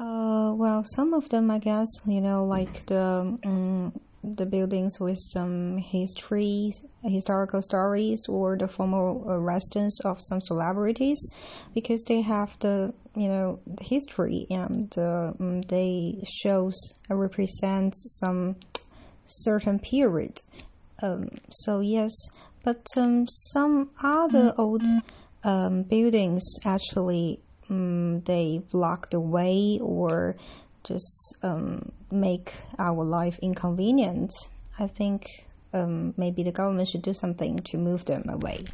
Uh, well, some of them, I guess, you know, like the um, the buildings with some history, historical stories, or the former residence of some celebrities, because they have the you know the history and uh, mm, they shows uh, represents some certain period. Um, so yes, but um, some other old um, buildings actually um, they block the way or just um, make our life inconvenient. I think um, maybe the government should do something to move them away.